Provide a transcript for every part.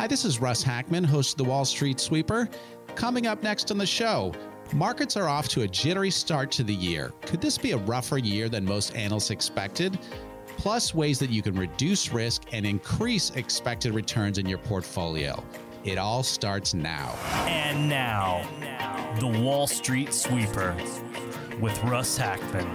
Hi, this is Russ Hackmann, host of the Wall Street Sweeper. Coming up next on the show, markets are off to a jittery start to the year. Could this be a rougher year than most analysts expected? Plus, ways that you can reduce risk and increase expected returns in your portfolio. It all starts now. And now, the Wall Street Sweeper with Russ Hackmann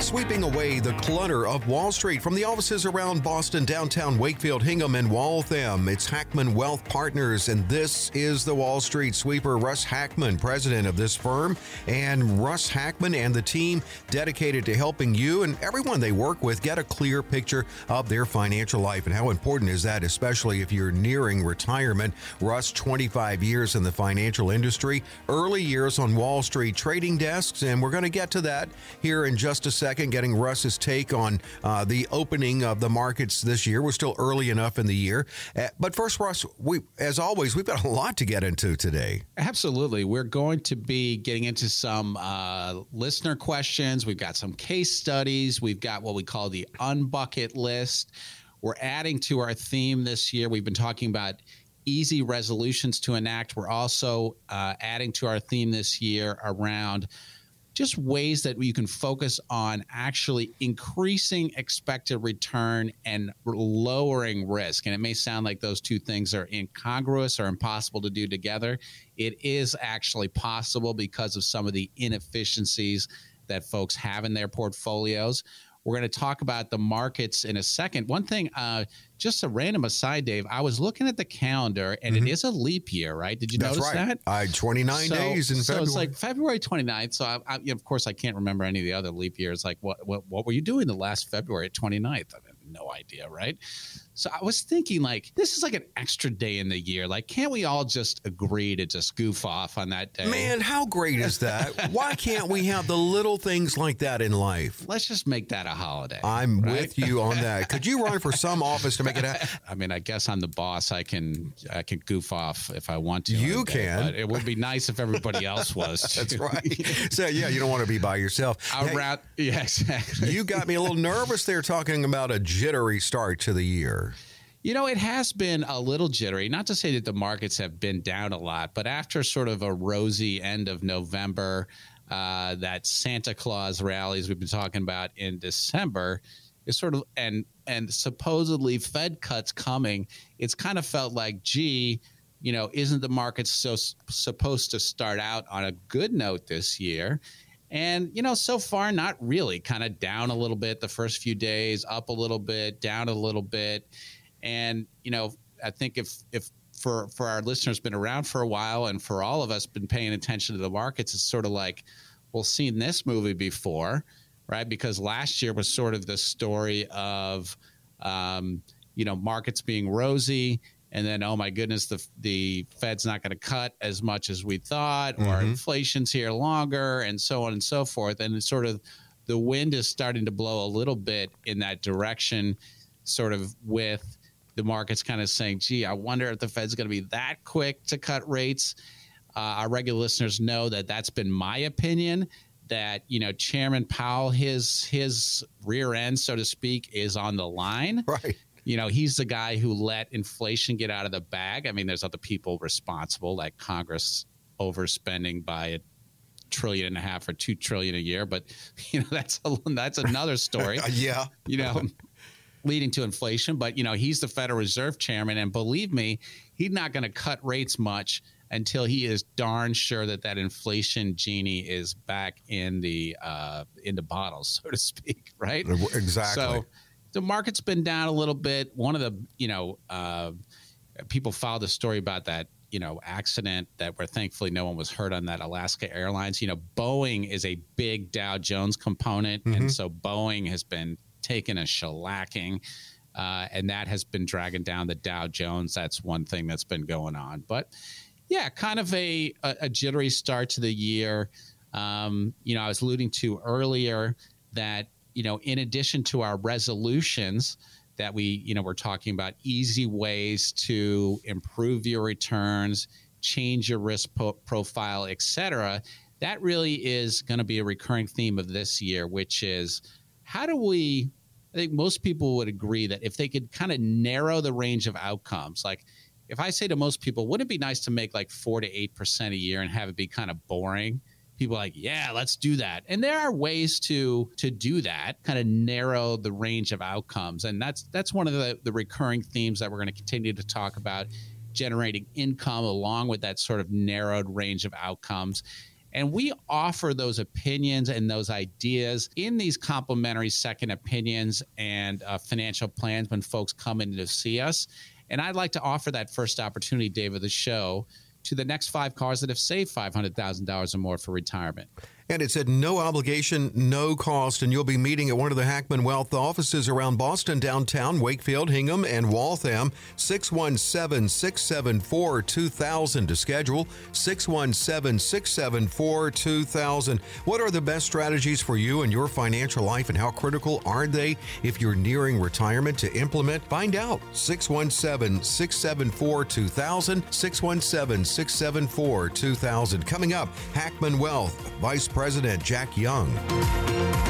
sweeping away the clutter of Wall Street from the offices around Boston, downtown Wakefield, Hingham, and Waltham. It's Hackmann Wealth Partners, and this is the Wall Street sweeper, Russ Hackmann, president of this firm. And Russ Hackmann and the team dedicated to helping you and everyone they work with get a clear picture of their financial life. And how important is that, especially if you're nearing retirement? Russ, 25 years in the financial industry, early years on Wall Street trading desks, and we're going to get to that here in just a second second, getting Russ's take on uh, the opening of the markets this year. We're still early enough in the year, uh, but first, Russ, we as always we've got a lot to get into today. Absolutely, we're going to be getting into some uh, listener questions. We've got some case studies. We've got what we call the unbucket list. We're adding to our theme this year. We've been talking about easy resolutions to enact. We're also uh, adding to our theme this year around just ways that you can focus on actually increasing expected return and lowering risk. And it may sound like those two things are incongruous or impossible to do together. It is actually possible because of some of the inefficiencies that folks have in their portfolios. We're going to talk about the markets in a second. One thing, uh, just a random aside, Dave. I was looking at the calendar, and mm-hmm. it is a leap year, right? Did you That's notice right. that? I 29 so, days in so February. So it's like February 29th. So I, I, of course I can't remember any of the other leap years. Like what what, what were you doing the last February 29th? I have no idea, right? So I was thinking, like, this is like an extra day in the year. Like, can't we all just agree to just goof off on that day? Man, how great is that? Why can't we have the little things like that in life? Let's just make that a holiday. I'm right? with you on that. Could you run for some office to make it happen? I mean, I guess I'm the boss. I can I can goof off if I want to. You can. but it would be nice if everybody else was. That's right. So yeah, you don't want to be by yourself. Around, hey, yeah, exactly. You got me a little nervous there talking about a jittery start to the year. You know, it has been a little jittery. Not to say that the markets have been down a lot, but after sort of a rosy end of November, uh, that Santa Claus rallies we've been talking about in December is sort of and and supposedly Fed cuts coming. It's kind of felt like, gee, you know, isn't the market so supposed to start out on a good note this year? And, you know, so far, not really. Kind of down a little bit the first few days, up a little bit, down a little bit. And you know, I think if if for for our listeners been around for a while, and for all of us been paying attention to the markets, it's sort of like, well, seen this movie before, right? Because last year was sort of the story of, um, you know, markets being rosy. And then, oh my goodness, the the Fed's not going to cut as much as we thought, or mm-hmm. inflation's here longer, and so on and so forth. And it's sort of the wind is starting to blow a little bit in that direction, sort of with the market's kind of saying, gee, I wonder if the Fed's going to be that quick to cut rates. Uh, our regular listeners know that that's been my opinion. That you know, Chairman Powell, his his rear end, so to speak, is on the line. Right. You know, he's the guy who let inflation get out of the bag. I mean, there's other people responsible, like Congress overspending by a trillion and a half or two trillion a year, but you know that's a, that's another story. yeah, you know, leading to inflation. But you know, he's the Federal Reserve chairman, and believe me, he's not going to cut rates much until he is darn sure that that inflation genie is back in the uh, in the bottle, so to speak. Right? Exactly. So the market's been down a little bit. One of the you know uh, people filed a story about that you know accident that where thankfully no one was hurt on that Alaska Airlines. You know, Boeing is a big Dow Jones component, mm-hmm. and so Boeing has been taken a shellacking. Uh, and that has been dragging down the Dow Jones. That's one thing that's been going on. But yeah, kind of a, a, a jittery start to the year. Um, you know, I was alluding to earlier that, you know, in addition to our resolutions that we, you know, we're talking about easy ways to improve your returns, change your risk po- profile, et cetera, that really is going to be a recurring theme of this year, which is – how do we? I think most people would agree that if they could kind of narrow the range of outcomes, like if I say to most people, wouldn't it be nice to make like four to eight percent a year and have it be kind of boring? People like, yeah, let's do that. And there are ways to to do that, kind of narrow the range of outcomes. And that's that's one of the, the recurring themes that we're going to continue to talk about, generating income along with that sort of narrowed range of outcomes. And we offer those opinions and those ideas in these complimentary second opinions and uh, financial plans when folks come in to see us. And I'd like to offer that first opportunity, Dave, of the show to the next five cars that have saved $500,000 or more for retirement. And it's at no obligation, no cost, and you'll be meeting at one of the Hackmann Wealth offices around Boston, downtown, Wakefield, Hingham, and Waltham. 617 674 2000 to schedule. 617 674 2000. What are the best strategies for you and your financial life, and how critical are they if you're nearing retirement to implement? Find out. 617 674 2000. 617 674 2000. Coming up, Hackmann Wealth, Vice President. President Jack Young.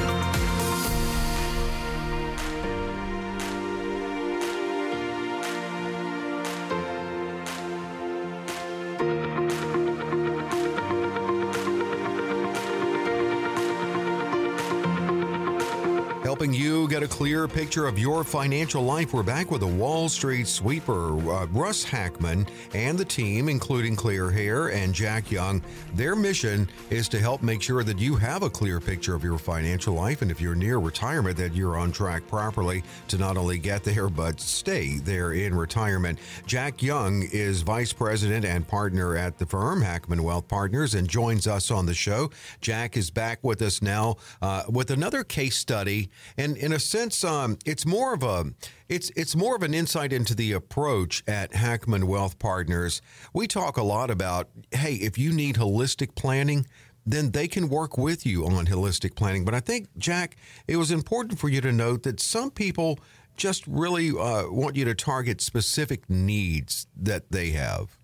Picture of your financial life. We're back with a Wall Street sweeper, uh, Russ Hackmann, and the team, including Clear Hair and Jack Young. Their mission is to help make sure that you have a clear picture of your financial life, and if you're near retirement, that you're on track properly to not only get there but stay there in retirement. Jack Young is vice president and partner at the firm Hackmann Wealth Partners and joins us on the show. Jack is back with us now uh, with another case study and in a sense, um, it's more of a it's it's more of an insight into the approach at Hackmann Wealth Partners. We talk a lot about hey, if you need holistic planning, then they can work with you on holistic planning. But I think Jack, it was important for you to note that some people just really uh, want you to target specific needs that they have.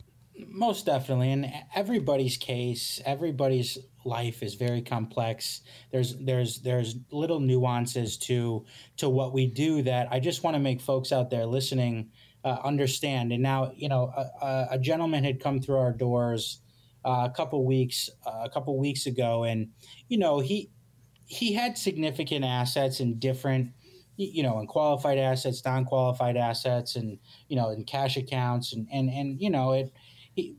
Most definitely, in everybody's case, everybody's life is very complex. There's there's there's little nuances to to what we do that I just want to make folks out there listening uh, understand. And now, you know, a, a, gentleman had come through our doors uh, a couple weeks uh, a couple weeks ago, and you know he he had significant assets in different you know, in qualified assets, non-qualified assets, and you know, in cash accounts, and and and you know, it he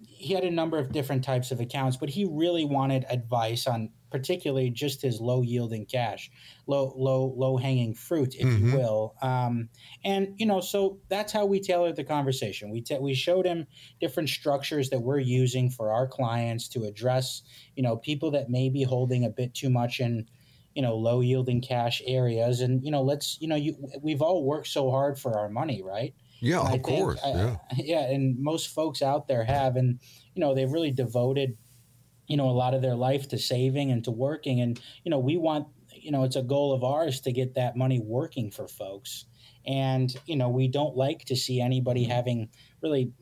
he had a number of different types of accounts, but he really wanted advice on particularly just his low yielding cash, low low low hanging fruit, if mm-hmm. you will. Um, and you know, so that's how we tailored the conversation. We t- we showed him different structures that we're using for our clients to address you know people that may be holding a bit too much in you know low yielding cash areas. And you know, let's you know, you, we've all worked so hard for our money, right? Yeah, of course. I, yeah. yeah, and most folks out there have, and you know, they've really devoted, you know, a lot of their life to saving and to working, and you know, we want, you know, it's a goal of ours to get that money working for folks, and you know, we don't like to see anybody mm-hmm. having really,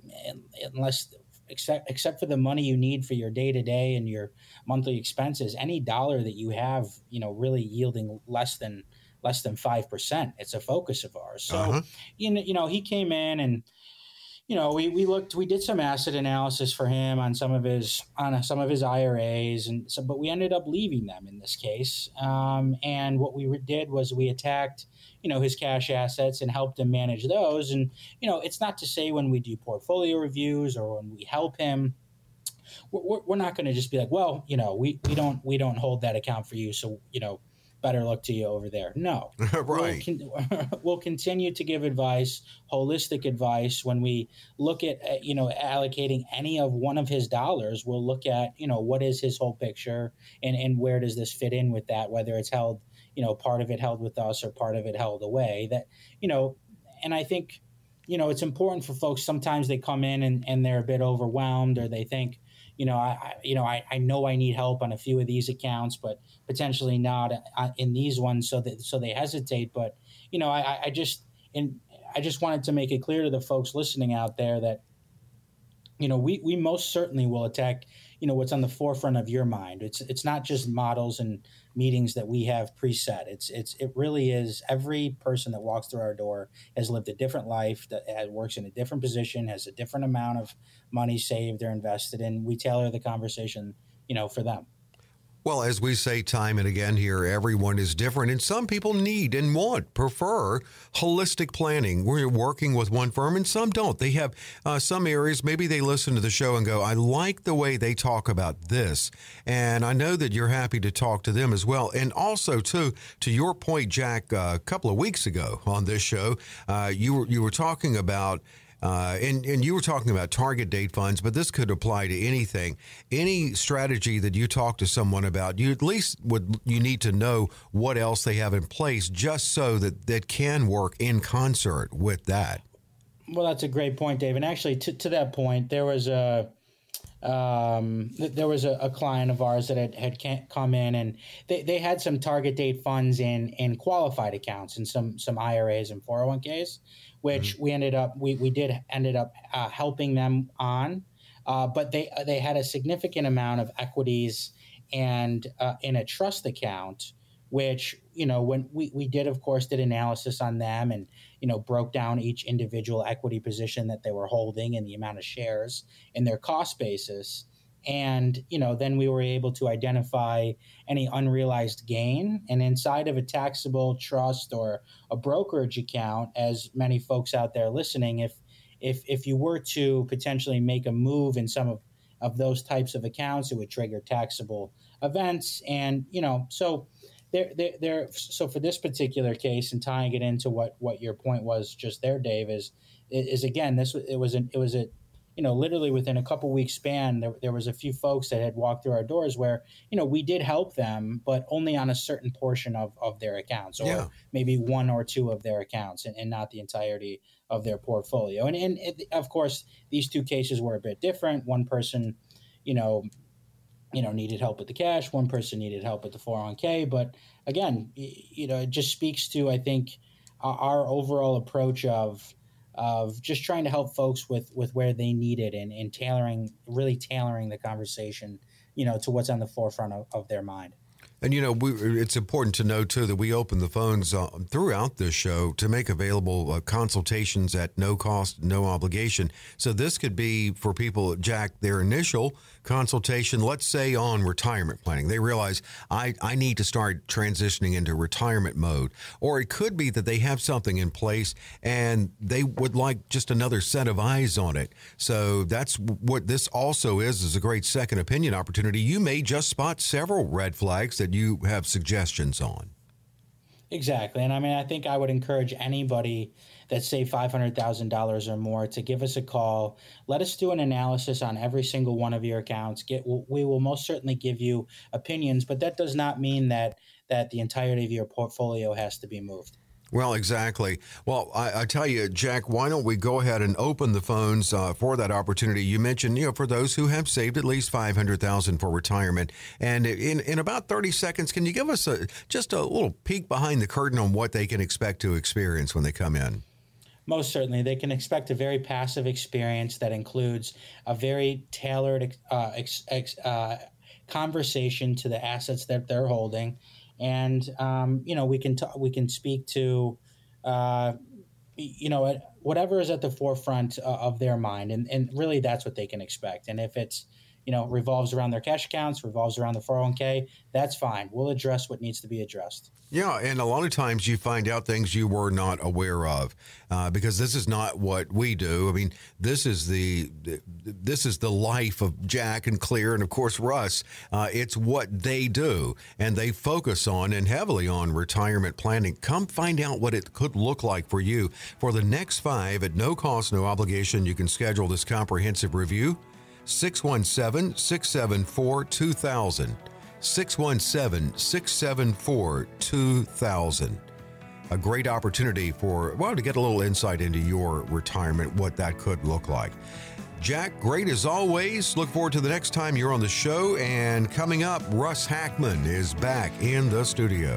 unless except except for the money you need for your day to day and your monthly expenses, any dollar that you have, you know, really yielding less than less than 5%. It's a focus of ours. So, uh-huh. you, know, you know, he came in and, you know, we, we looked, we did some asset analysis for him on some of his, on some of his IRAs. And so, but we ended up leaving them in this case. Um, and what we did was we attacked, you know, his cash assets and helped him manage those. And, you know, it's not to say when we do portfolio reviews or when we help him, we're, we're not going to just be like, well, you know, we, we don't, we don't hold that account for you. So, you know, better luck to you over there. No, right. We'll, con- we'll, continue to give advice, holistic advice. When we look at uh, you know allocating any of one of his dollars, we'll look at you know what is his whole picture and and where does this fit in with that? Whether it's held you know part of it held with us or part of it held away. That you know, and I think you know it's important for folks. Sometimes they come in and and they're a bit overwhelmed or they think you know, I, I you know, I, I know I need help on a few of these accounts, but potentially not uh, in these ones. So that so they hesitate. But you know, I, I just and I just wanted to make it clear to the folks listening out there that you know, we we most certainly will attack, you know, what's on the forefront of your mind. It's it's not just models and meetings that we have preset. It's it's it really is every person that walks through our door has lived a different life that has, works in a different position, has a different amount of money saved or invested in. We tailor the conversation, you know, for them. Well, as we say time and again here, everyone is different, and some people need and want, prefer holistic planning. We're working with one firm, and some don't. They have uh, some areas, maybe they listen to the show and go, I like the way they talk about this. And I know that you're happy to talk to them as well. And also, too, to your point, Jack, uh, a couple of weeks ago on this show, uh, you, were, you were talking about uh, and, and you were talking about target date funds, but this could apply to anything. Any strategy that you talk to someone about, you at least would you need to know what else they have in place, just so that that can work in concert with that. Well, that's a great point, Dave. And actually, to, to that point, there was a um, there was a, a, client of ours that had, had come in and they, they had some target date funds in in qualified accounts and some some IRAs and 401ks which mm-hmm. we ended up we, we did ended up uh, helping them on uh, but they they had a significant amount of equities and uh, in a trust account which you know when we, we did of course did analysis on them and you know broke down each individual equity position that they were holding and the amount of shares and their cost basis and you know then we were able to identify any unrealized gain. And inside of a taxable trust or a brokerage account as many folks out there listening if if if you were to potentially make a move in some of of those types of accounts it would trigger taxable events. And you know so there there there so for this particular case and tying it into what what your point was just there Dave is is again this it was an, it was a you know, literally within a couple weeks span, there, there was a few folks that had walked through our doors where, you know, we did help them, but only on a certain portion of, of their accounts or yeah. maybe one or two of their accounts and, and not the entirety of their portfolio. And, and it, of course, these two cases were a bit different. One person, you know, you know, needed help with the cash. One person needed help with the 401k. But again, you know, it just speaks to, I think, our overall approach of, of just trying to help folks with with where they need it and, and tailoring really tailoring the conversation you know to what's on the forefront of, of their mind and you know, we, it's important to know too that we open the phones uh, throughout this show to make available uh, consultations at no cost, no obligation. So this could be for people, Jack, their initial consultation, let's say on retirement planning. They realize I, I need to start transitioning into retirement mode. Or it could be that they have something in place and they would like just another set of eyes on it. So that's what this also is, is a great second opinion opportunity. You may just spot several red flags that you have suggestions on. Exactly. And I mean, I think I would encourage anybody that saved $500,000 or more to give us a call. Let us do an analysis on every single one of your accounts. Get we will most certainly give you opinions, but that does not mean that that the entirety of your portfolio has to be moved. Well, exactly. Well, I, I, tell you, Jack, why don't we go ahead and open the phones uh, for that opportunity? You mentioned, you know, for those who have saved at least five hundred thousand for retirement, and in in about thirty seconds, can you give us a just a little peek behind the curtain on what they can expect to experience when they come in? Most certainly, they can expect a very passive experience that includes a very tailored uh, ex, ex, uh, conversation to the assets that they're holding and um, you know we can t- we can speak to uh, you know whatever is at the forefront uh, of their mind, and and really that's what they can expect. And if it's you know revolves around their cash accounts, revolves around the 401k, that's fine. We'll address what needs to be addressed. Yeah, and a lot of times you find out things you were not aware of uh, because this is not what we do. I mean, this is the this is the life of Jack and Clear, and of course Russ. Uh, it's what they do, and they focus on and heavily on retirement planning. Come find out what it could look like for you for the next five at no cost, no obligation. You can schedule this comprehensive review. 617 674 2000. 617 674 2000. A great opportunity for, well, to get a little insight into your retirement, what that could look like. Jack, great as always. Look forward to the next time you're on the show. And coming up, Russ Hackmann is back in the studio.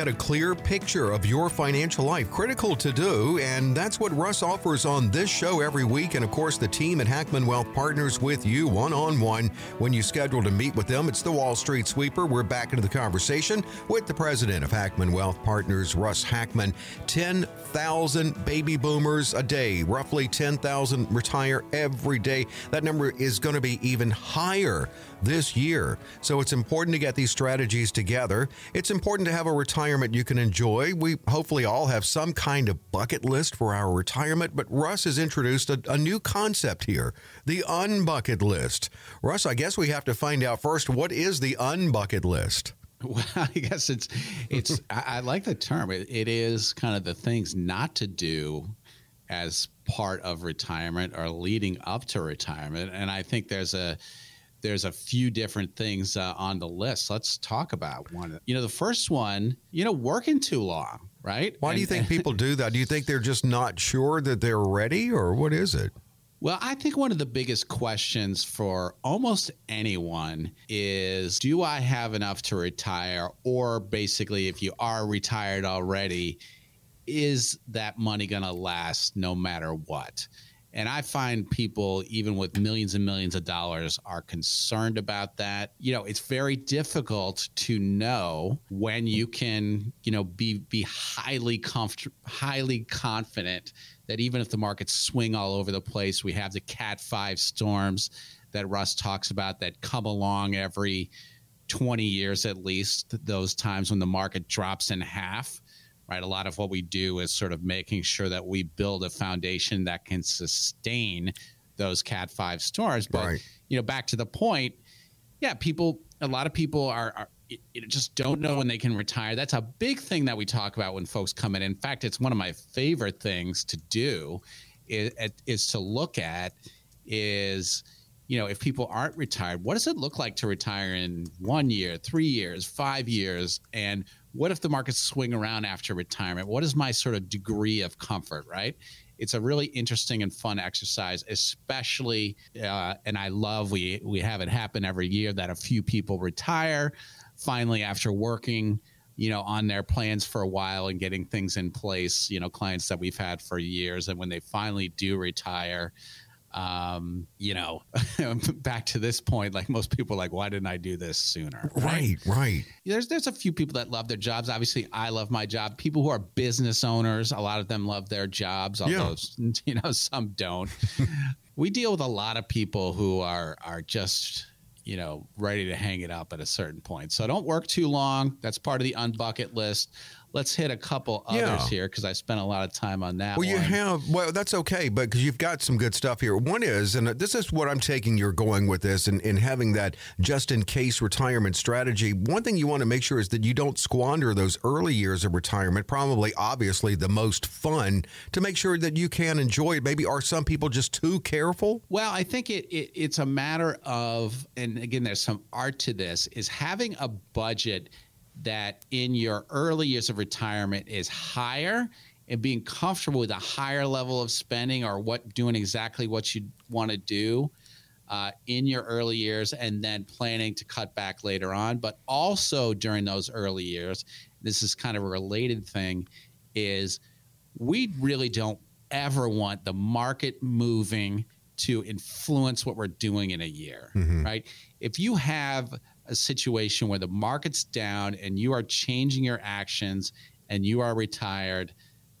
Get a clear picture of your financial life. Critical to do, and that's what Russ offers on this show every week. And of course, the team at Hackmann Wealth partners with you one on one when you schedule to meet with them. It's the Wall Street Sweeper. We're back into the conversation with the president of Hackmann Wealth Partners, Russ Hackmann. 10,000 baby boomers a day, roughly 10,000 retire every day. That number is going to be even higher this year. So it's important to get these strategies together. It's important to have a retirement you can enjoy. We hopefully all have some kind of bucket list for our retirement, but Russ has introduced a, a new concept here the unbucket list. Russ, I guess we have to find out first what is the unbucket list? Well, I guess it's it's I, I, like the term. It, it is kind of the things not to do as part of retirement or leading up to retirement, and I think there's a there's a few different things uh, on the list. Let's talk about one. You know, the first one, you know, working too long, right? Why and, do you think people do that? Do you think they're just not sure that they're ready, or what is it? Well, I think one of the biggest questions for almost anyone is do I have enough to retire? Or basically, if you are retired already, is that money going to last no matter what? And I find people, even with millions and millions of dollars, are concerned about that. You know, it's very difficult to know when you can, you know, be be highly comfort, highly confident that even if the markets swing all over the place, we have the Cat Five storms that Russ talks about that come along every 20 years at least. Those times when the market drops in half right? A lot of what we do is sort of making sure that we build a foundation that can sustain those Cat Five stores. But right. you know, back to the point, yeah, people, a lot of people are, are you know, just don't know when they can retire. That's a big thing that we talk about when folks come in. In fact, it's one of my favorite things to do is, is to look at is you know, if people aren't retired, what does it look like to retire in one year, three years, five years? And what if the markets swing around after retirement? What is my sort of degree of comfort, right? It's a really interesting and fun exercise, especially, uh, and I love we we have it happen every year that a few people retire finally after working, you know, on their plans for a while and getting things in place. You know, clients that we've had for years, and when they finally do retire, um, you know, back to this point, like most people, like, why didn't I do this sooner? Right, right, right. There's there's a few people that love their jobs. Obviously, I love my job. People who are business owners, a lot of them love their jobs, although yeah. you know some don't. we deal with a lot of people who are are just you know ready to hang it up at a certain point. So don't work too long. That's part of the unbucket list let's hit a couple others yeah. here because I spent a lot of time on that. Well, one. you have. Well, that's okay, but because you've got some good stuff here. One is, and this is what I'm taking. You're going with this, and, and having that just in case retirement strategy. One thing you want to make sure is that you don't squander those early years of retirement. Probably, obviously, the most fun to make sure that you can enjoy it. Maybe are some people just too careful? Well, I think it, it it's a matter of, and again, there's some art to this. Is having a budget that in your early years of retirement is higher and being comfortable with a higher level of spending or what doing exactly what you want to do uh, in your early years and then planning to cut back later on but also during those early years this is kind of a related thing is we really don't ever want the market moving to influence what we're doing in a year mm-hmm. right if you have a situation where the market's down and you are changing your actions and you are retired,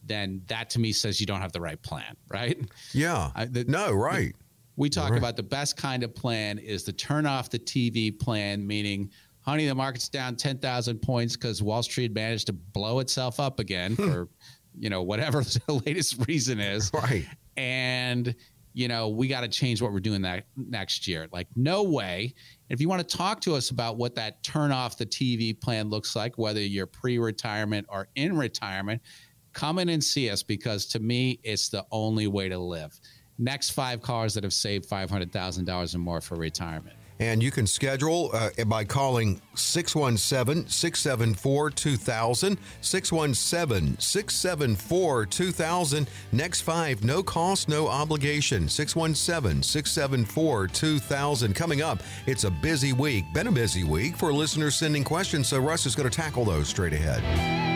then that to me says you don't have the right plan, right? Yeah. I, the, no, right. The, we talk right. about the best kind of plan is the turn off the TV plan, meaning, honey, the market's down 10,000 points because Wall Street managed to blow itself up again hmm. for, you know, whatever the latest reason is. Right. And you know, we got to change what we're doing that next year. Like, no way. If you want to talk to us about what that turn off the TV plan looks like, whether you're pre retirement or in retirement, come in and see us because to me, it's the only way to live. Next five cars that have saved $500,000 or more for retirement. And you can schedule uh, by calling 617 674 2000. 617 674 2000. Next five, no cost, no obligation. 617 674 2000. Coming up, it's a busy week. Been a busy week for listeners sending questions, so Russ is going to tackle those straight ahead.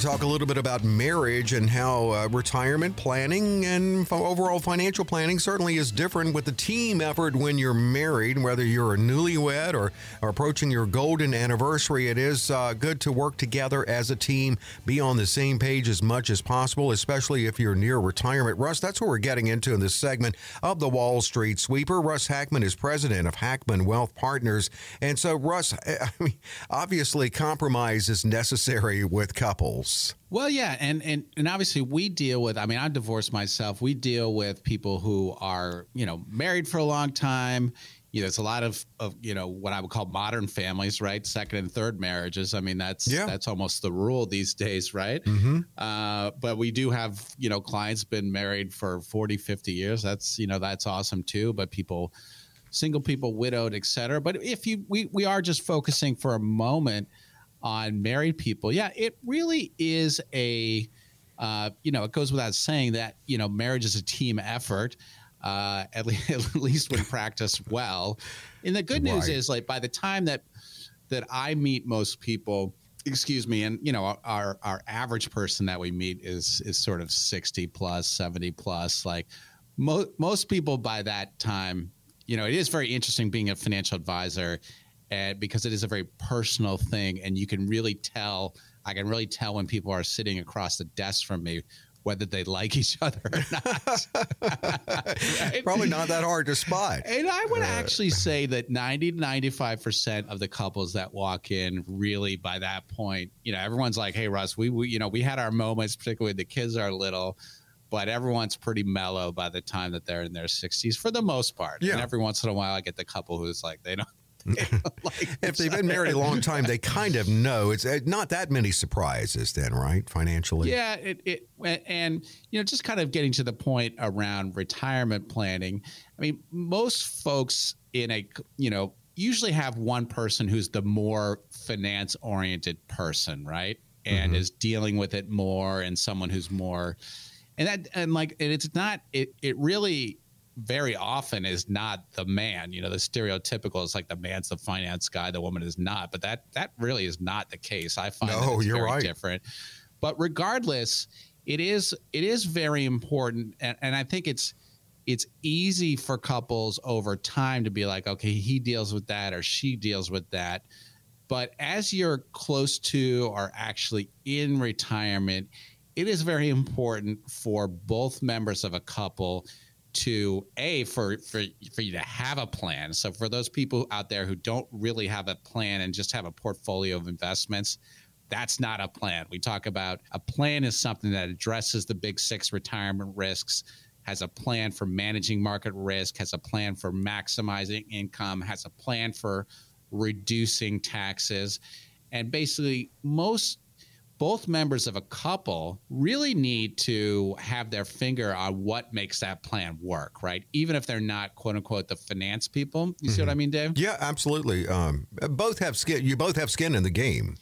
Talk a little bit about marriage and how uh, retirement planning and f- overall financial planning certainly is different with the team effort when you're married, whether you're a newlywed or, or approaching your golden anniversary. It is uh, good to work together as a team, be on the same page as much as possible, especially if you're near retirement. Russ, that's what we're getting into in this segment of the Wall Street Sweeper. Russ Hackmann is president of Hackmann Wealth Partners. And so, Russ, I mean, obviously, compromise is necessary with couples. Well, yeah, and and and obviously we deal with. I mean, I'm divorced myself. We deal with people who are you know married for a long time. You know, it's a lot of of you know what I would call modern families, right? Second and third marriages. I mean, that's yeah. that's almost the rule these days, right? Mm-hmm. Uh, but we do have you know clients been married for 40, 50 years. That's you know that's awesome too. But people single people widowed etc but if you we, we are just focusing for a moment on married people, yeah, it really is a, uh, you know, it goes without saying that, you know, marriage is a team effort, uh, at, least, at least when practiced well. And the good news is, like, by the time that, that I meet most people, excuse me, and, you know, our, our average person that we meet is, is sort of 60 plus, 70 plus. Like, mo- most people by that time, you know, it is very interesting being a financial advisor and because it is a very personal thing and you can really tell i can really tell when people are sitting across the desk from me whether they like each other or not. right? Probably not that hard to spot. And I would uh, actually say that 90 to 95% of the couples that walk in really by that point, you know, everyone's like, hey, Russ, we, we you know, we had our moments, particularly the kids are little, but everyone's pretty mellow by the time that they're in their 60s for the most part. Yeah. And every once in a while, I get the couple who's like, they don't like if they've been married a long time, they kind of know. It's uh, not that many surprises, then, right? Financially, yeah. It, it and you know, just kind of getting to the point around retirement planning. I mean, most folks in a you know usually have one person who's the more finance oriented person, right? And mm-hmm. is dealing with it more, and someone who's more, and that and like and it's not it. It really very often is not the man. You know, the stereotypical is like the man's the finance guy, the woman is not. But that that really is not the case. I find no, very right. different. But regardless, it is it is very important, and, and I think it's it's easy for couples over time to be like, okay, he deals with that or she deals with that. But as you're close to or actually in retirement, it is very important for both members of a couple to a for for for you to have a plan. So for those people out there who don't really have a plan and just have a portfolio of investments, that's not a plan. We talk about a plan is something that addresses the big 6 retirement risks, has a plan for managing market risk, has a plan for maximizing income, has a plan for reducing taxes. And basically most both members of a couple really need to have their finger on what makes that plan work, right? Even if they're not quote unquote the finance people. You mm-hmm. see what mm-hmm. I mean, Dave? Yeah, absolutely. Um, both have skin. You both have skin in the game.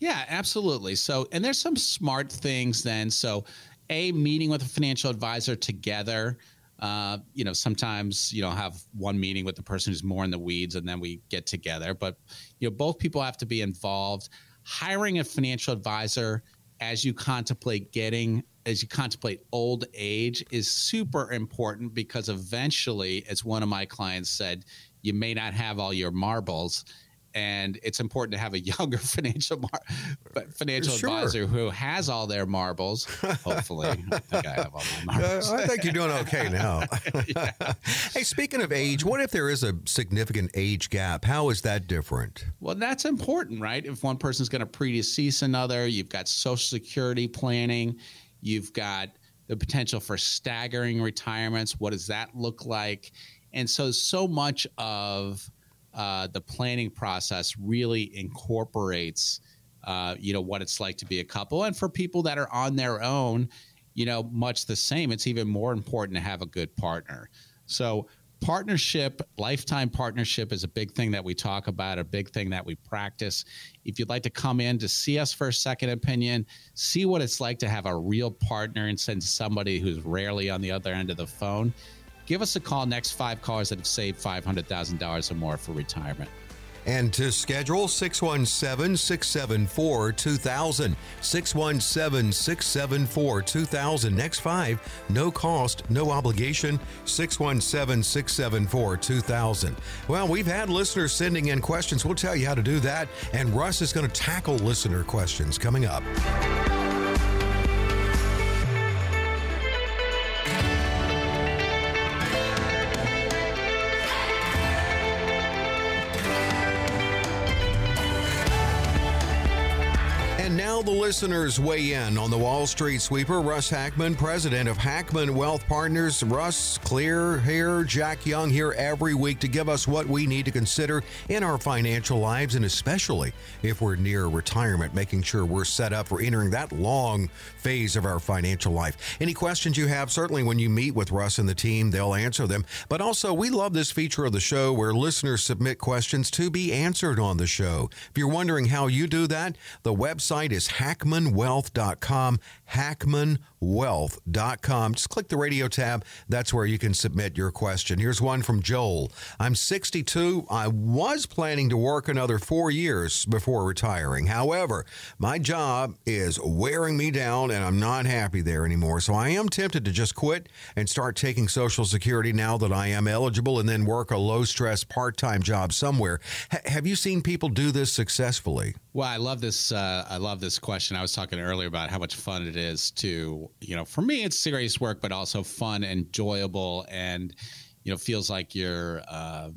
Yeah, absolutely. So, and there's some smart things then. So, a meeting with a financial advisor together. Uh, you know, sometimes you know have one meeting with the person who's more in the weeds, and then we get together. But you know, both people have to be involved hiring a financial advisor as you contemplate getting as you contemplate old age is super important because eventually as one of my clients said you may not have all your marbles and it's important to have a younger financial mar- financial sure. advisor who has all their marbles. Hopefully, I think I have all my marbles. Uh, I think you're doing okay now. hey, speaking of age, what if there is a significant age gap? How is that different? Well, that's important, right? If one person's going to predecease another, you've got Social Security planning, you've got the potential for staggering retirements. What does that look like? And so, so much of uh, the planning process really incorporates, uh, you know, what it's like to be a couple. And for people that are on their own, you know, much the same. It's even more important to have a good partner. So partnership, lifetime partnership is a big thing that we talk about, a big thing that we practice. If you'd like to come in to see us for a second opinion, see what it's like to have a real partner and send somebody who's rarely on the other end of the phone Give us a call next five callers that have saved $500,000 or more for retirement. And to schedule 617 674 2000. 617 674 2000. Next five, no cost, no obligation. 617 674 2000. Well, we've had listeners sending in questions. We'll tell you how to do that. And Russ is going to tackle listener questions coming up. Listeners weigh in on the Wall Street sweeper. Russ Hackmann, president of Hackmann Wealth Partners. Russ, clear here. Jack Young here every week to give us what we need to consider in our financial lives, and especially if we're near retirement, making sure we're set up for entering that long phase of our financial life. Any questions you have, certainly when you meet with Russ and the team, they'll answer them. But also, we love this feature of the show where listeners submit questions to be answered on the show. If you're wondering how you do that, the website is is hackmannwealth.com. Hackmannwealth.com. Just click the radio tab. That's where you can submit your question. Here's one from Joel. I'm 62. I was planning to work another four years before retiring. However, my job is wearing me down and I'm not happy there anymore. So I am tempted to just quit and start taking Social Security now that I am eligible and then work a low stress part time job somewhere. H- have you seen people do this successfully? Well, I love this. Uh, I love this question. I was talking earlier about how much fun it is to, you know, for me, it's serious work, but also fun, enjoyable, and you know, feels like you're, uh,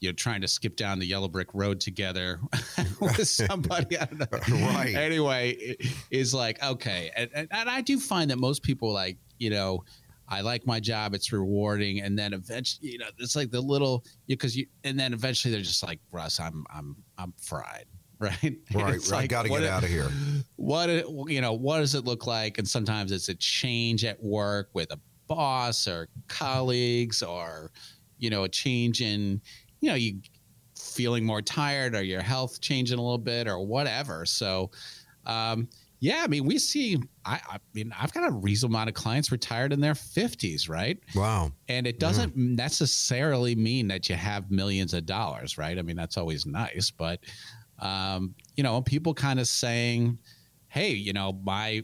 you know, trying to skip down the yellow brick road together with somebody. I don't know. Right. Anyway, it is like okay, and, and, and I do find that most people like, you know. I like my job; it's rewarding, and then eventually, you know, it's like the little because you, and then eventually they're just like, Russ, I'm, I'm, I'm fried right? Right. I got to get out of here. What you know? What does it look like? And sometimes it's a change at work with a boss or colleagues, or you know, a change in you know you feeling more tired or your health changing a little bit or whatever. So, um, yeah, I mean, we see. I, I, mean, I've got a reasonable amount of clients retired in their fifties, right? Wow. And it doesn't yeah. necessarily mean that you have millions of dollars, right? I mean, that's always nice, but um, you know, people kind of saying, "Hey, you know, my,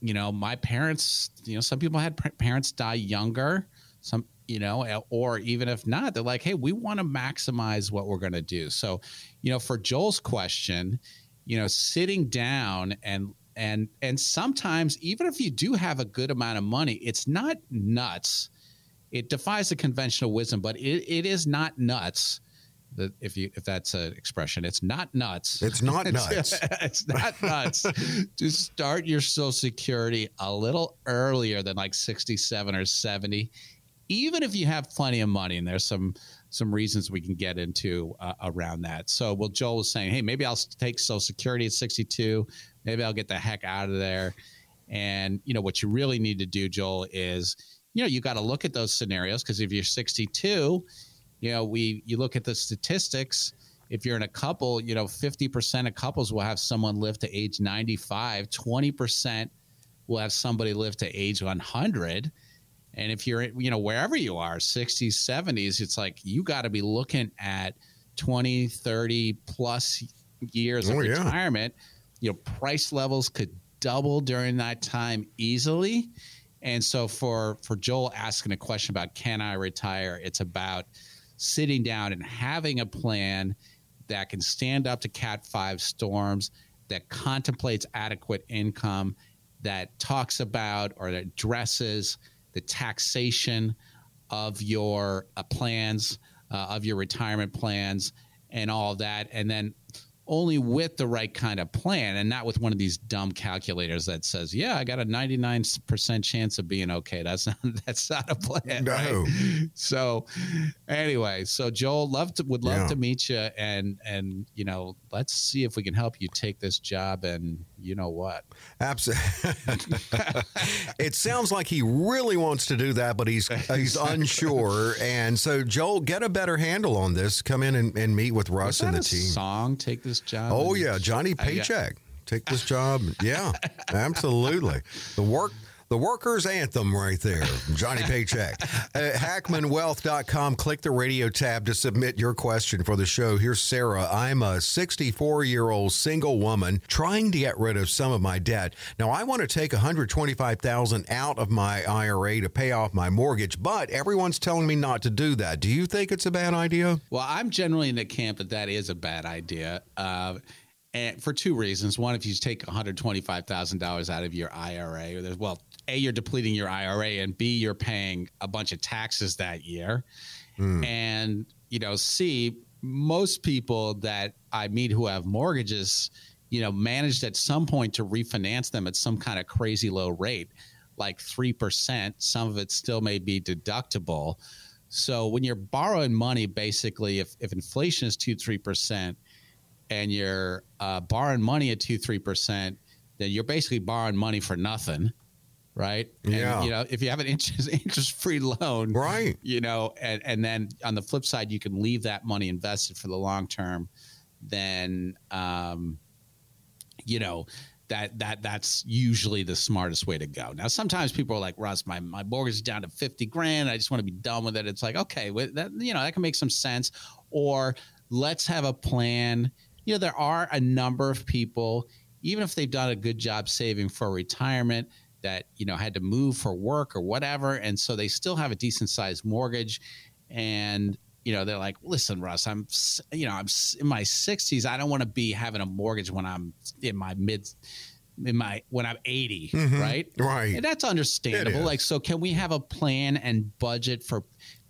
you know, my parents, you know, some people had parents die younger, some, you know, or even if not, they're like, "Hey, we want to maximize what we're going to do." So, you know, for Joel's question, you know, sitting down and and and sometimes even if you do have a good amount of money, it's not nuts. It defies the conventional wisdom, but it, it is not nuts the, if you if that's an expression, it's not nuts. It's not nuts. it's not nuts to start your Social Security a little earlier than like sixty seven or seventy, even if you have plenty of money. And there's some some reasons we can get into uh, around that. So, well, Joel was saying, hey, maybe I'll take Social Security at sixty two. Maybe I'll get the heck out of there. And you know what you really need to do, Joel, is you know you got to look at those scenarios because if you're sixty two you know, we you look at the statistics. If you're in a couple, you know, 50% of couples will have someone live to age 95. 20% will have somebody live to age 100. And if you're, you know, wherever you are, 60s, 70s, it's like you got to be looking at 20, 30 plus years oh, of retirement. Yeah. You know, price levels could double during that time easily. And so for for Joel asking a question about can I retire, it's about sitting down and having a plan that can stand up to Cat 5 storms, that contemplates adequate income, that talks about or that addresses the taxation of your uh, plans, uh, of your retirement plans, and all of that. And then only with the right kind of plan and not with one of these dumb calculators that says, "Yeah, I got a 99% chance of being okay." That's not that's not a plan. No. Right? So anyway, so Joel love to, would love yeah. to meet you and and you know, let's see if we can help you take this job and you know what? Absolutely. it sounds like he really wants to do that, but he's he's unsure. And so Joel, get a better handle on this. Come in and, and meet with Russ and the team. Song, take this job. Oh yeah, Johnny Paycheck. Take this job. Yeah, absolutely. The work The workers' anthem right there, Johnny Paycheck. uh, HackmannWealth.com. Click the radio tab to submit your question for the show. Here's Sarah. I'm a 64 year old single woman trying to get rid of some of my debt. Now, I want to take 125000 out of my IRA to pay off my mortgage, but everyone's telling me not to do that. Do you think it's a bad idea? Well, I'm generally in the camp that that is a bad idea. Uh, and for two reasons. One, if you take $125,000 out of your IRA, or there's, well, A, you're depleting your IRA, and B, you're paying a bunch of taxes that year. Mm. And, you know, C, most people that I meet who have mortgages, you know, managed at some point to refinance them at some kind of crazy low rate, like 3%. Some of it still may be deductible. So when you're borrowing money, basically, if, if inflation is 2 3%, and you're uh, borrowing money at two three percent, then you're basically borrowing money for nothing, right? Yeah. And, you know, if you have an interest interest free loan, right? You know, and and then on the flip side, you can leave that money invested for the long term. Then, um, you know, that that that's usually the smartest way to go. Now, sometimes people are like, Russ, my my mortgage is down to fifty grand. I just want to be done with it. It's like, okay, that you know that can make some sense. Or let's have a plan you know, there are a number of people, even if they've done a good job saving for retirement, that you know had to move for work or whatever, and so they still have a decent sized mortgage, and you know they're like, listen, Russ, I'm you know I'm in my 60s. I don't want to be having a mortgage when I'm in my mid in my when I'm 80, mm-hmm. right? Right. And that's understandable. Like, so can we have a plan and budget for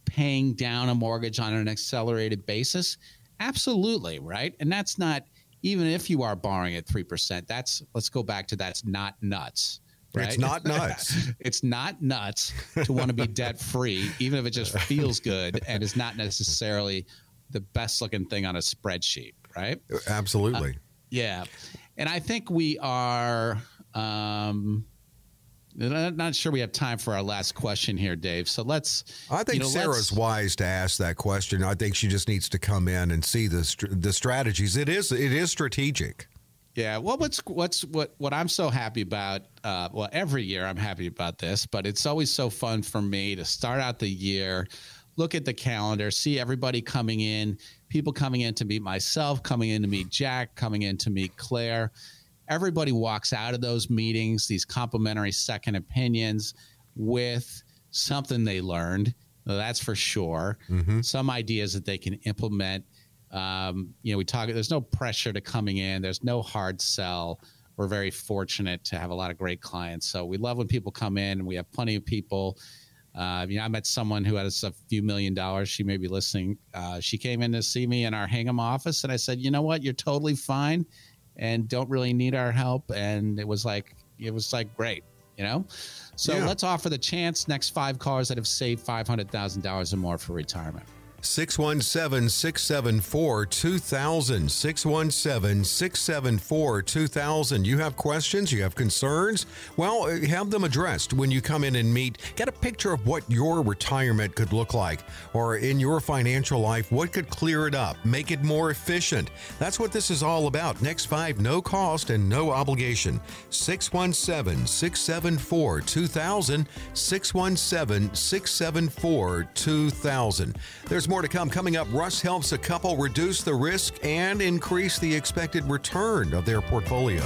paying down a mortgage on an accelerated basis? Absolutely, right? And that's not even if you are borrowing at 3%, that's let's go back to that's not nuts. Right? It's not nuts. it's not nuts to want to be debt free, even if it just feels good and is not necessarily the best looking thing on a spreadsheet, right? Absolutely. Uh, yeah. And I think we are um, I'm not sure we have time for our last question here, Dave. So let's. I think you know, Sarah's wise to ask that question. I think she just needs to come in and see the the strategies. It is it is strategic. Yeah. Well, what's what's what what I'm so happy about? Uh, well, every year I'm happy about this, but it's always so fun for me to start out the year, look at the calendar, see everybody coming in, people coming in to meet myself, coming in to meet Jack, coming in to meet Claire everybody walks out of those meetings, these complimentary second opinions, with something they learned. That's for sure. Mm-hmm. Some ideas that they can implement. Um, you know, we talk. There's no pressure to coming in. There's no hard sell. We're very fortunate to have a lot of great clients. So we love when people come in. and We have plenty of people. Uh, you know, I met someone who has a few million dollars. She may be listening. Uh, she came in to see me in our Hingham office, and I said, "You know what? You're totally fine and don't really need our help. And it was like, it was like great, you know? So yeah. let's offer the chance next five cars that have saved $500,000 or more for retirement. 617 674 2000. 617 674 2000. You have questions? You have concerns? Well, have them addressed when you come in and meet. Get a picture of what your retirement could look like, or in your financial life, what could clear it up, make it more efficient. That's what this is all about. Next five, no cost and no obligation. 617 674 2000. 617 674 2000. There's more more to come. Coming up, Russ helps a couple reduce the risk and increase the expected return of their portfolio.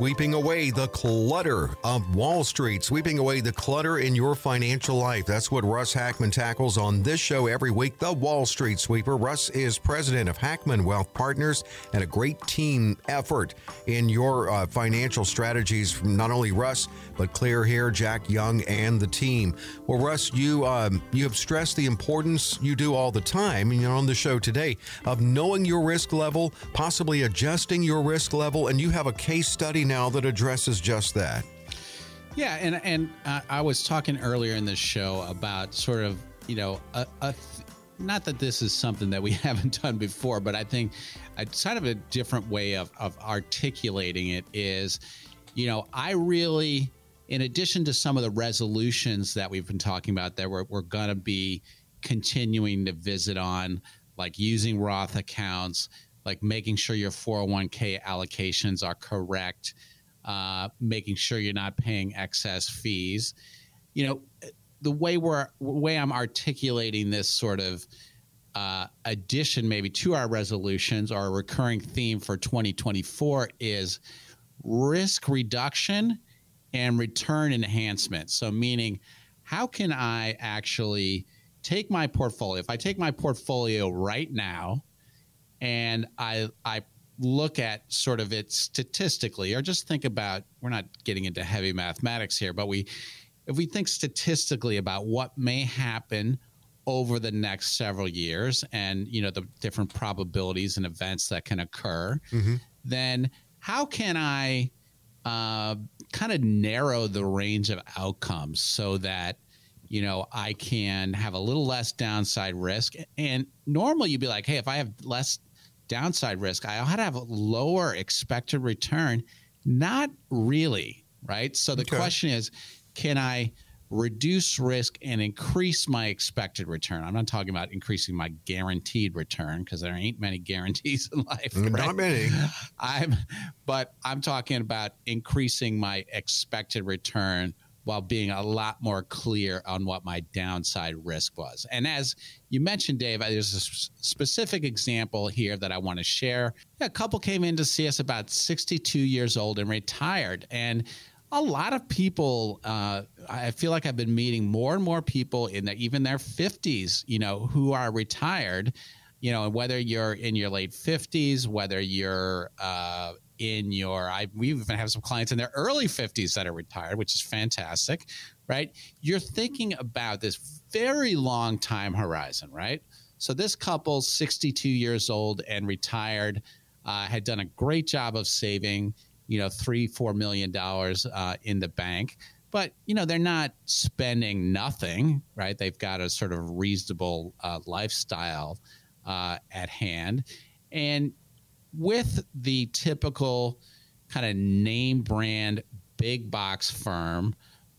Sweeping away the clutter of Wall Street, sweeping away the clutter in your financial life. That's what Russ Hackmann tackles on this show every week, the Wall Street Sweeper. Russ is president of Hackmann Wealth Partners and a great team effort in your uh, financial strategies from not only Russ, but Claire here, Jack Young, and the team. Well, Russ, you um, you have stressed the importance you do all the time, and you're on the show today, of knowing your risk level, possibly adjusting your risk level, and you have a case study now that addresses just that. Yeah, and and uh, I was talking earlier in this show about sort of you know a, a not that this is something that we haven't done before, but I think a kind of a different way of of articulating it is, you know, I really, in addition to some of the resolutions that we've been talking about that we're we're gonna be continuing to visit on like using Roth accounts, like making sure your 401k allocations are correct, uh, making sure you're not paying excess fees. You know, the way we're way I'm articulating this sort of uh, addition maybe to our resolutions or a recurring theme for 2024 is risk reduction and return enhancement. So, meaning, how can I actually take my portfolio? If I take my portfolio right now and I, I look at sort of it statistically, or just think about, we're not getting into heavy mathematics here, but we, if we think statistically about what may happen over the next several years and you know the different probabilities and events that can occur mm-hmm. then how can i uh, kind of narrow the range of outcomes so that you know i can have a little less downside risk and normally you'd be like hey if i have less downside risk i ought to have a lower expected return not really right so the okay. question is can i reduce risk and increase my expected return. I'm not talking about increasing my guaranteed return because there ain't many guarantees in life. Mm, right? Not many. I'm, but I'm talking about increasing my expected return while being a lot more clear on what my downside risk was. And as you mentioned, Dave, there's a specific example here that I want to share. A couple came in to see us about 62 years old and retired. And a lot of people uh, i feel like i've been meeting more and more people in the, even their 50s you know who are retired you know whether you're in your late 50s whether you're uh, in your I, we even have some clients in their early 50s that are retired which is fantastic right you're thinking about this very long time horizon right so this couple 62 years old and retired uh, had done a great job of saving you know, three, four million dollars uh, in the bank. But you know, they're not spending nothing, right? They've got a sort of reasonable uh, lifestyle uh, at hand, and with the typical kind of name brand big box firm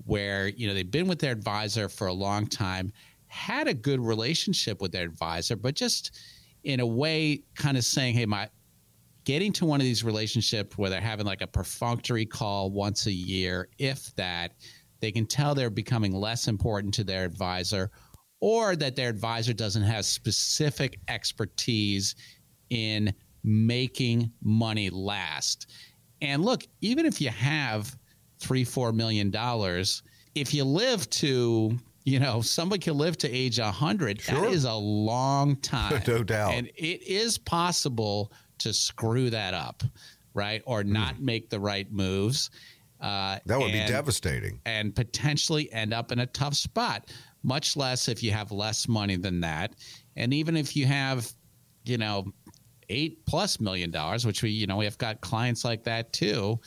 where you know they've been with their advisor for a long time had a good relationship with their advisor but just in a way kind of saying hey my getting to one of these relationships where they're having like a perfunctory call once a year, if that, they can tell they're becoming less important to their advisor or that their advisor doesn't have specific expertise in making money last. And look, even if you have three, four million dollars, if you live to you know, somebody can live to age 100. Sure. That is a long time. no doubt. And it is possible to screw that up, right? Or hmm. not mm. make the right moves. Uh, that would and, be devastating. And potentially end up in a tough spot, much less if you have less money than that. And even if you have, you know, eight plus million dollars, which we, you know, we have got clients like that too,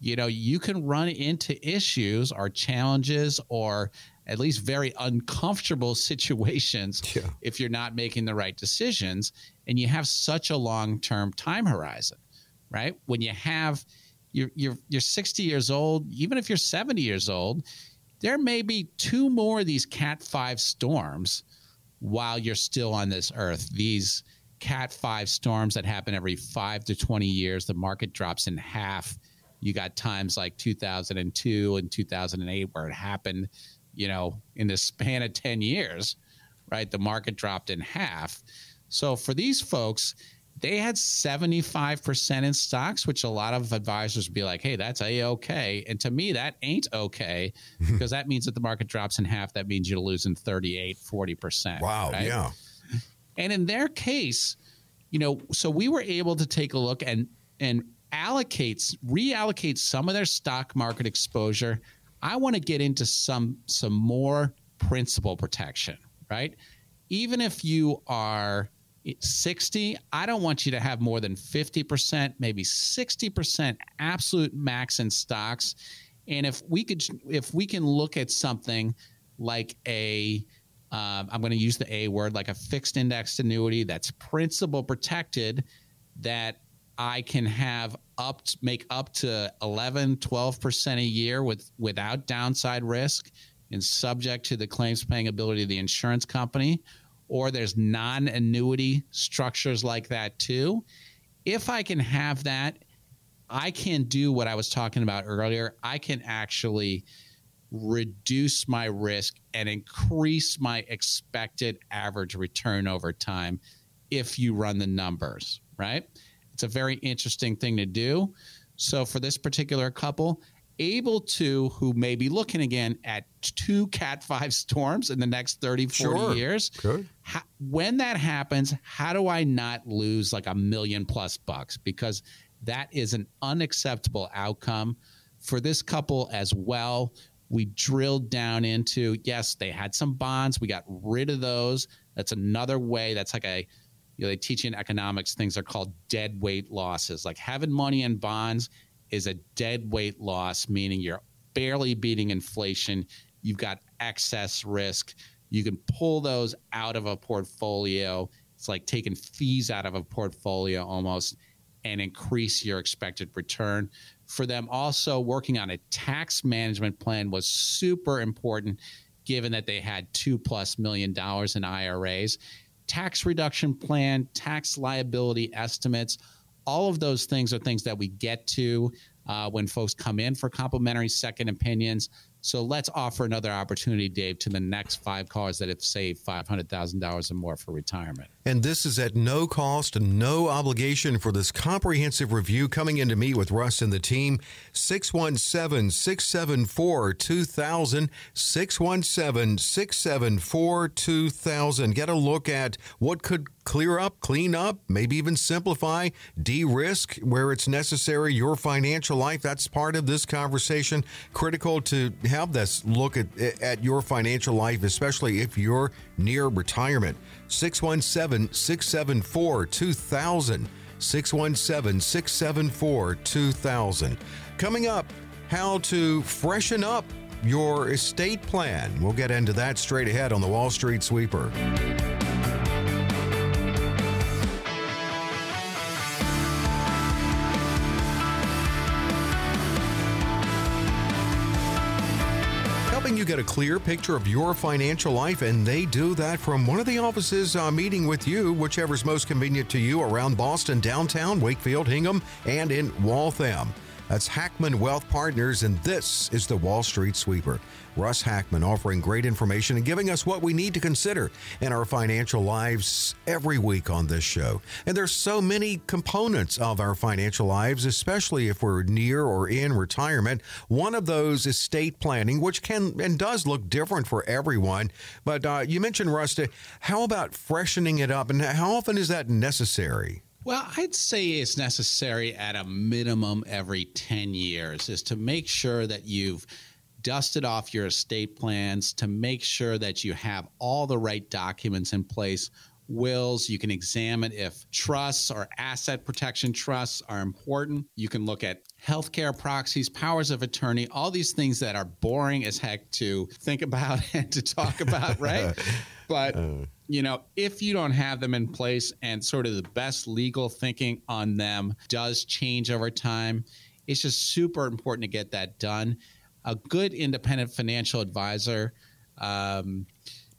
you know, you can run into issues or challenges or at least very uncomfortable situations yeah. if you're not making the right decisions and you have such a long-term time horizon right when you have you're, you're you're 60 years old even if you're 70 years old there may be two more of these cat 5 storms while you're still on this earth these cat 5 storms that happen every 5 to 20 years the market drops in half you got times like 2002 and 2008 where it happened you know, in the span of 10 years, right? The market dropped in half. So for these folks, they had 75% in stocks, which a lot of advisors would be like, hey, that's a okay. And to me, that ain't okay because that means that the market drops in half. That means you're losing 38, 40%. Wow. Right? Yeah. And in their case, you know, so we were able to take a look and, and allocate, reallocate some of their stock market exposure I want to get into some some more principal protection, right? Even if you are 60, I don't want you to have more than 50%, maybe 60% absolute max in stocks. And if we could if we can look at something like a um, I'm going to use the A word, like a fixed indexed annuity that's principal protected that I can have up make up to 11 12% a year with without downside risk and subject to the claims paying ability of the insurance company or there's non annuity structures like that too. If I can have that, I can do what I was talking about earlier. I can actually reduce my risk and increase my expected average return over time if you run the numbers, right? It's a very interesting thing to do. So for this particular couple, able to who may be looking again at two cat 5 storms in the next 30 40 sure. years how, when that happens how do i not lose like a million plus bucks because that is an unacceptable outcome for this couple as well we drilled down into yes they had some bonds. We got rid of those. That's another way that's like a you know they teach in economics things are called dead weight losses. Like having money in bonds is a dead weight loss meaning you're barely beating inflation. You've got excess risk. You can pull those out of a portfolio. It's like taking fees out of a portfolio almost and increase your expected return for them. Also working on a tax management plan was super important given that they had two plus million dollars in iras tax reduction plan tax liability estimates all of those things are things that we get to uh, when folks come in for complimentary second opinions so let's offer another opportunity, Dave, to the next five callers that have saved $500,000 or more for retirement. And this is at no cost and no obligation for this comprehensive review coming in to meet with Russ and the team. 617 674 2000. 617 674 2000. Get a look at what could clear up, clean up, maybe even simplify, de risk where it's necessary, your financial life. That's part of this conversation. Critical to have this look at, at your financial life, especially if you're near retirement. 617 674 2000. 617 674 2000. Coming up, how to freshen up your estate plan. We'll get into that straight ahead on the Wall Street Sweeper. Get a clear picture of your financial life, and they do that from one of the offices uh, meeting with you, whichever's most convenient to you around Boston, downtown, Wakefield, Hingham, and in Waltham. That's Hackmann Wealth Partners, and this is the Wall Street Sweeper. Russ Hackmann offering great information and giving us what we need to consider in our financial lives every week on this show. And there's so many components of our financial lives, especially if we're near or in retirement. One of those is estate planning, which can and does look different for everyone. But uh, you mentioned, Russ, how about freshening it up, and how often is that necessary? Well, I'd say it's necessary at a minimum every 10 years is to make sure that you've dusted off your estate plans to make sure that you have all the right documents in place wills. You can examine if trusts or asset protection trusts are important. You can look at healthcare proxies, powers of attorney, all these things that are boring as heck to think about and to talk about, right? but uh. you know, if you don't have them in place and sort of the best legal thinking on them does change over time, it's just super important to get that done a good independent financial advisor. Um,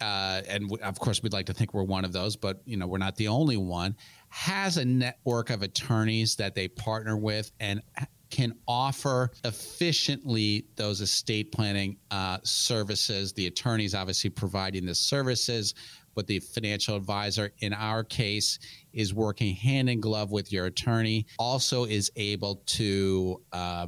uh, and w- of course, we'd like to think we're one of those, but you know, we're not the only one. Has a network of attorneys that they partner with and can offer efficiently those estate planning uh, services. The attorneys obviously providing the services, but the financial advisor, in our case, is working hand in glove with your attorney. Also, is able to. Uh,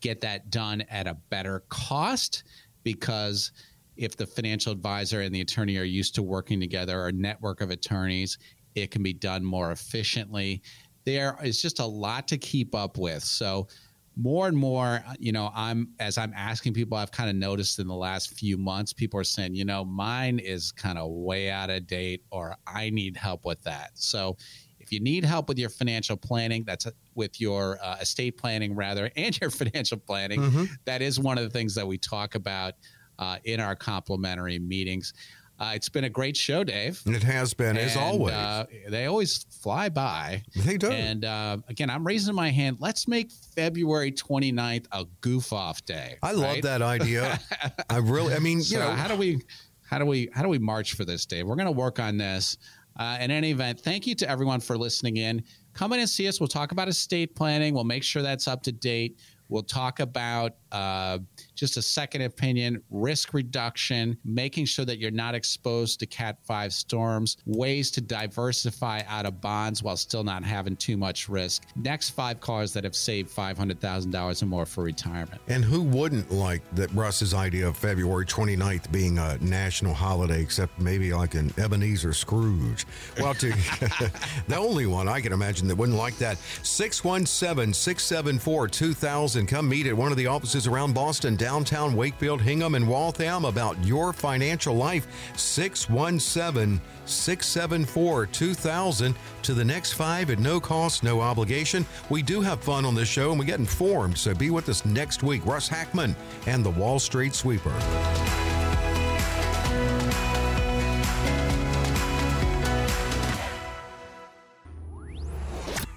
get that done at a better cost because if the financial advisor and the attorney are used to working together or a network of attorneys, it can be done more efficiently. There is just a lot to keep up with. So, more and more, you know, I'm as I'm asking people, I've kind of noticed in the last few months, people are saying, you know, mine is kind of way out of date or I need help with that. So, if you need help with your financial planning, that's with your uh, estate planning rather, and your financial planning, mm-hmm. that is one of the things that we talk about uh, in our complimentary meetings. Uh, it's been a great show, Dave. It has been, and, as always. Uh, they always fly by. They do. And uh, again, I'm raising my hand. Let's make February 29th a goof off day. I right? love that idea. I really, I mean, so you know, how do we how do we how do we march for this, Dave? We're going to work on this. Uh, in any event, thank you to everyone for listening in. Come in and see us. We'll talk about estate planning. We'll make sure that's up to date. We'll talk about uh, just a second opinion, risk reduction, making sure that you're not exposed to Cat 5 storms, ways to diversify out of bonds while still not having too much risk. Next five cars that have saved $500,000 or more for retirement. And who wouldn't like that Russ's idea of February 29th being a national holiday, except maybe like an Ebenezer Scrooge? Well, to, the only one I can imagine that wouldn't like that. 617 674 2000. Come meet at one of the offices around Boston, downtown Wakefield, Hingham, and Waltham about your financial life. 617 674 2000 to the next five at no cost, no obligation. We do have fun on this show and we get informed, so be with us next week. Russ Hackmann and the Wall Street Sweeper.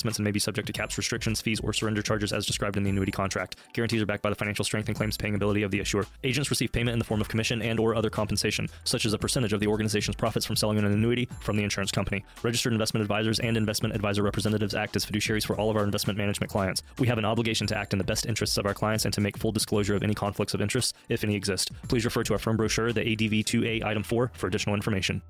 investments and may be subject to caps, restrictions, fees, or surrender charges as described in the annuity contract. Guarantees are backed by the financial strength and claims paying ability of the issuer. Agents receive payment in the form of commission and or other compensation, such as a percentage of the organization's profits from selling an annuity from the insurance company. Registered investment advisors and investment advisor representatives act as fiduciaries for all of our investment management clients. We have an obligation to act in the best interests of our clients and to make full disclosure of any conflicts of interest, if any exist. Please refer to our firm brochure, the ADV 2A Item 4, for additional information.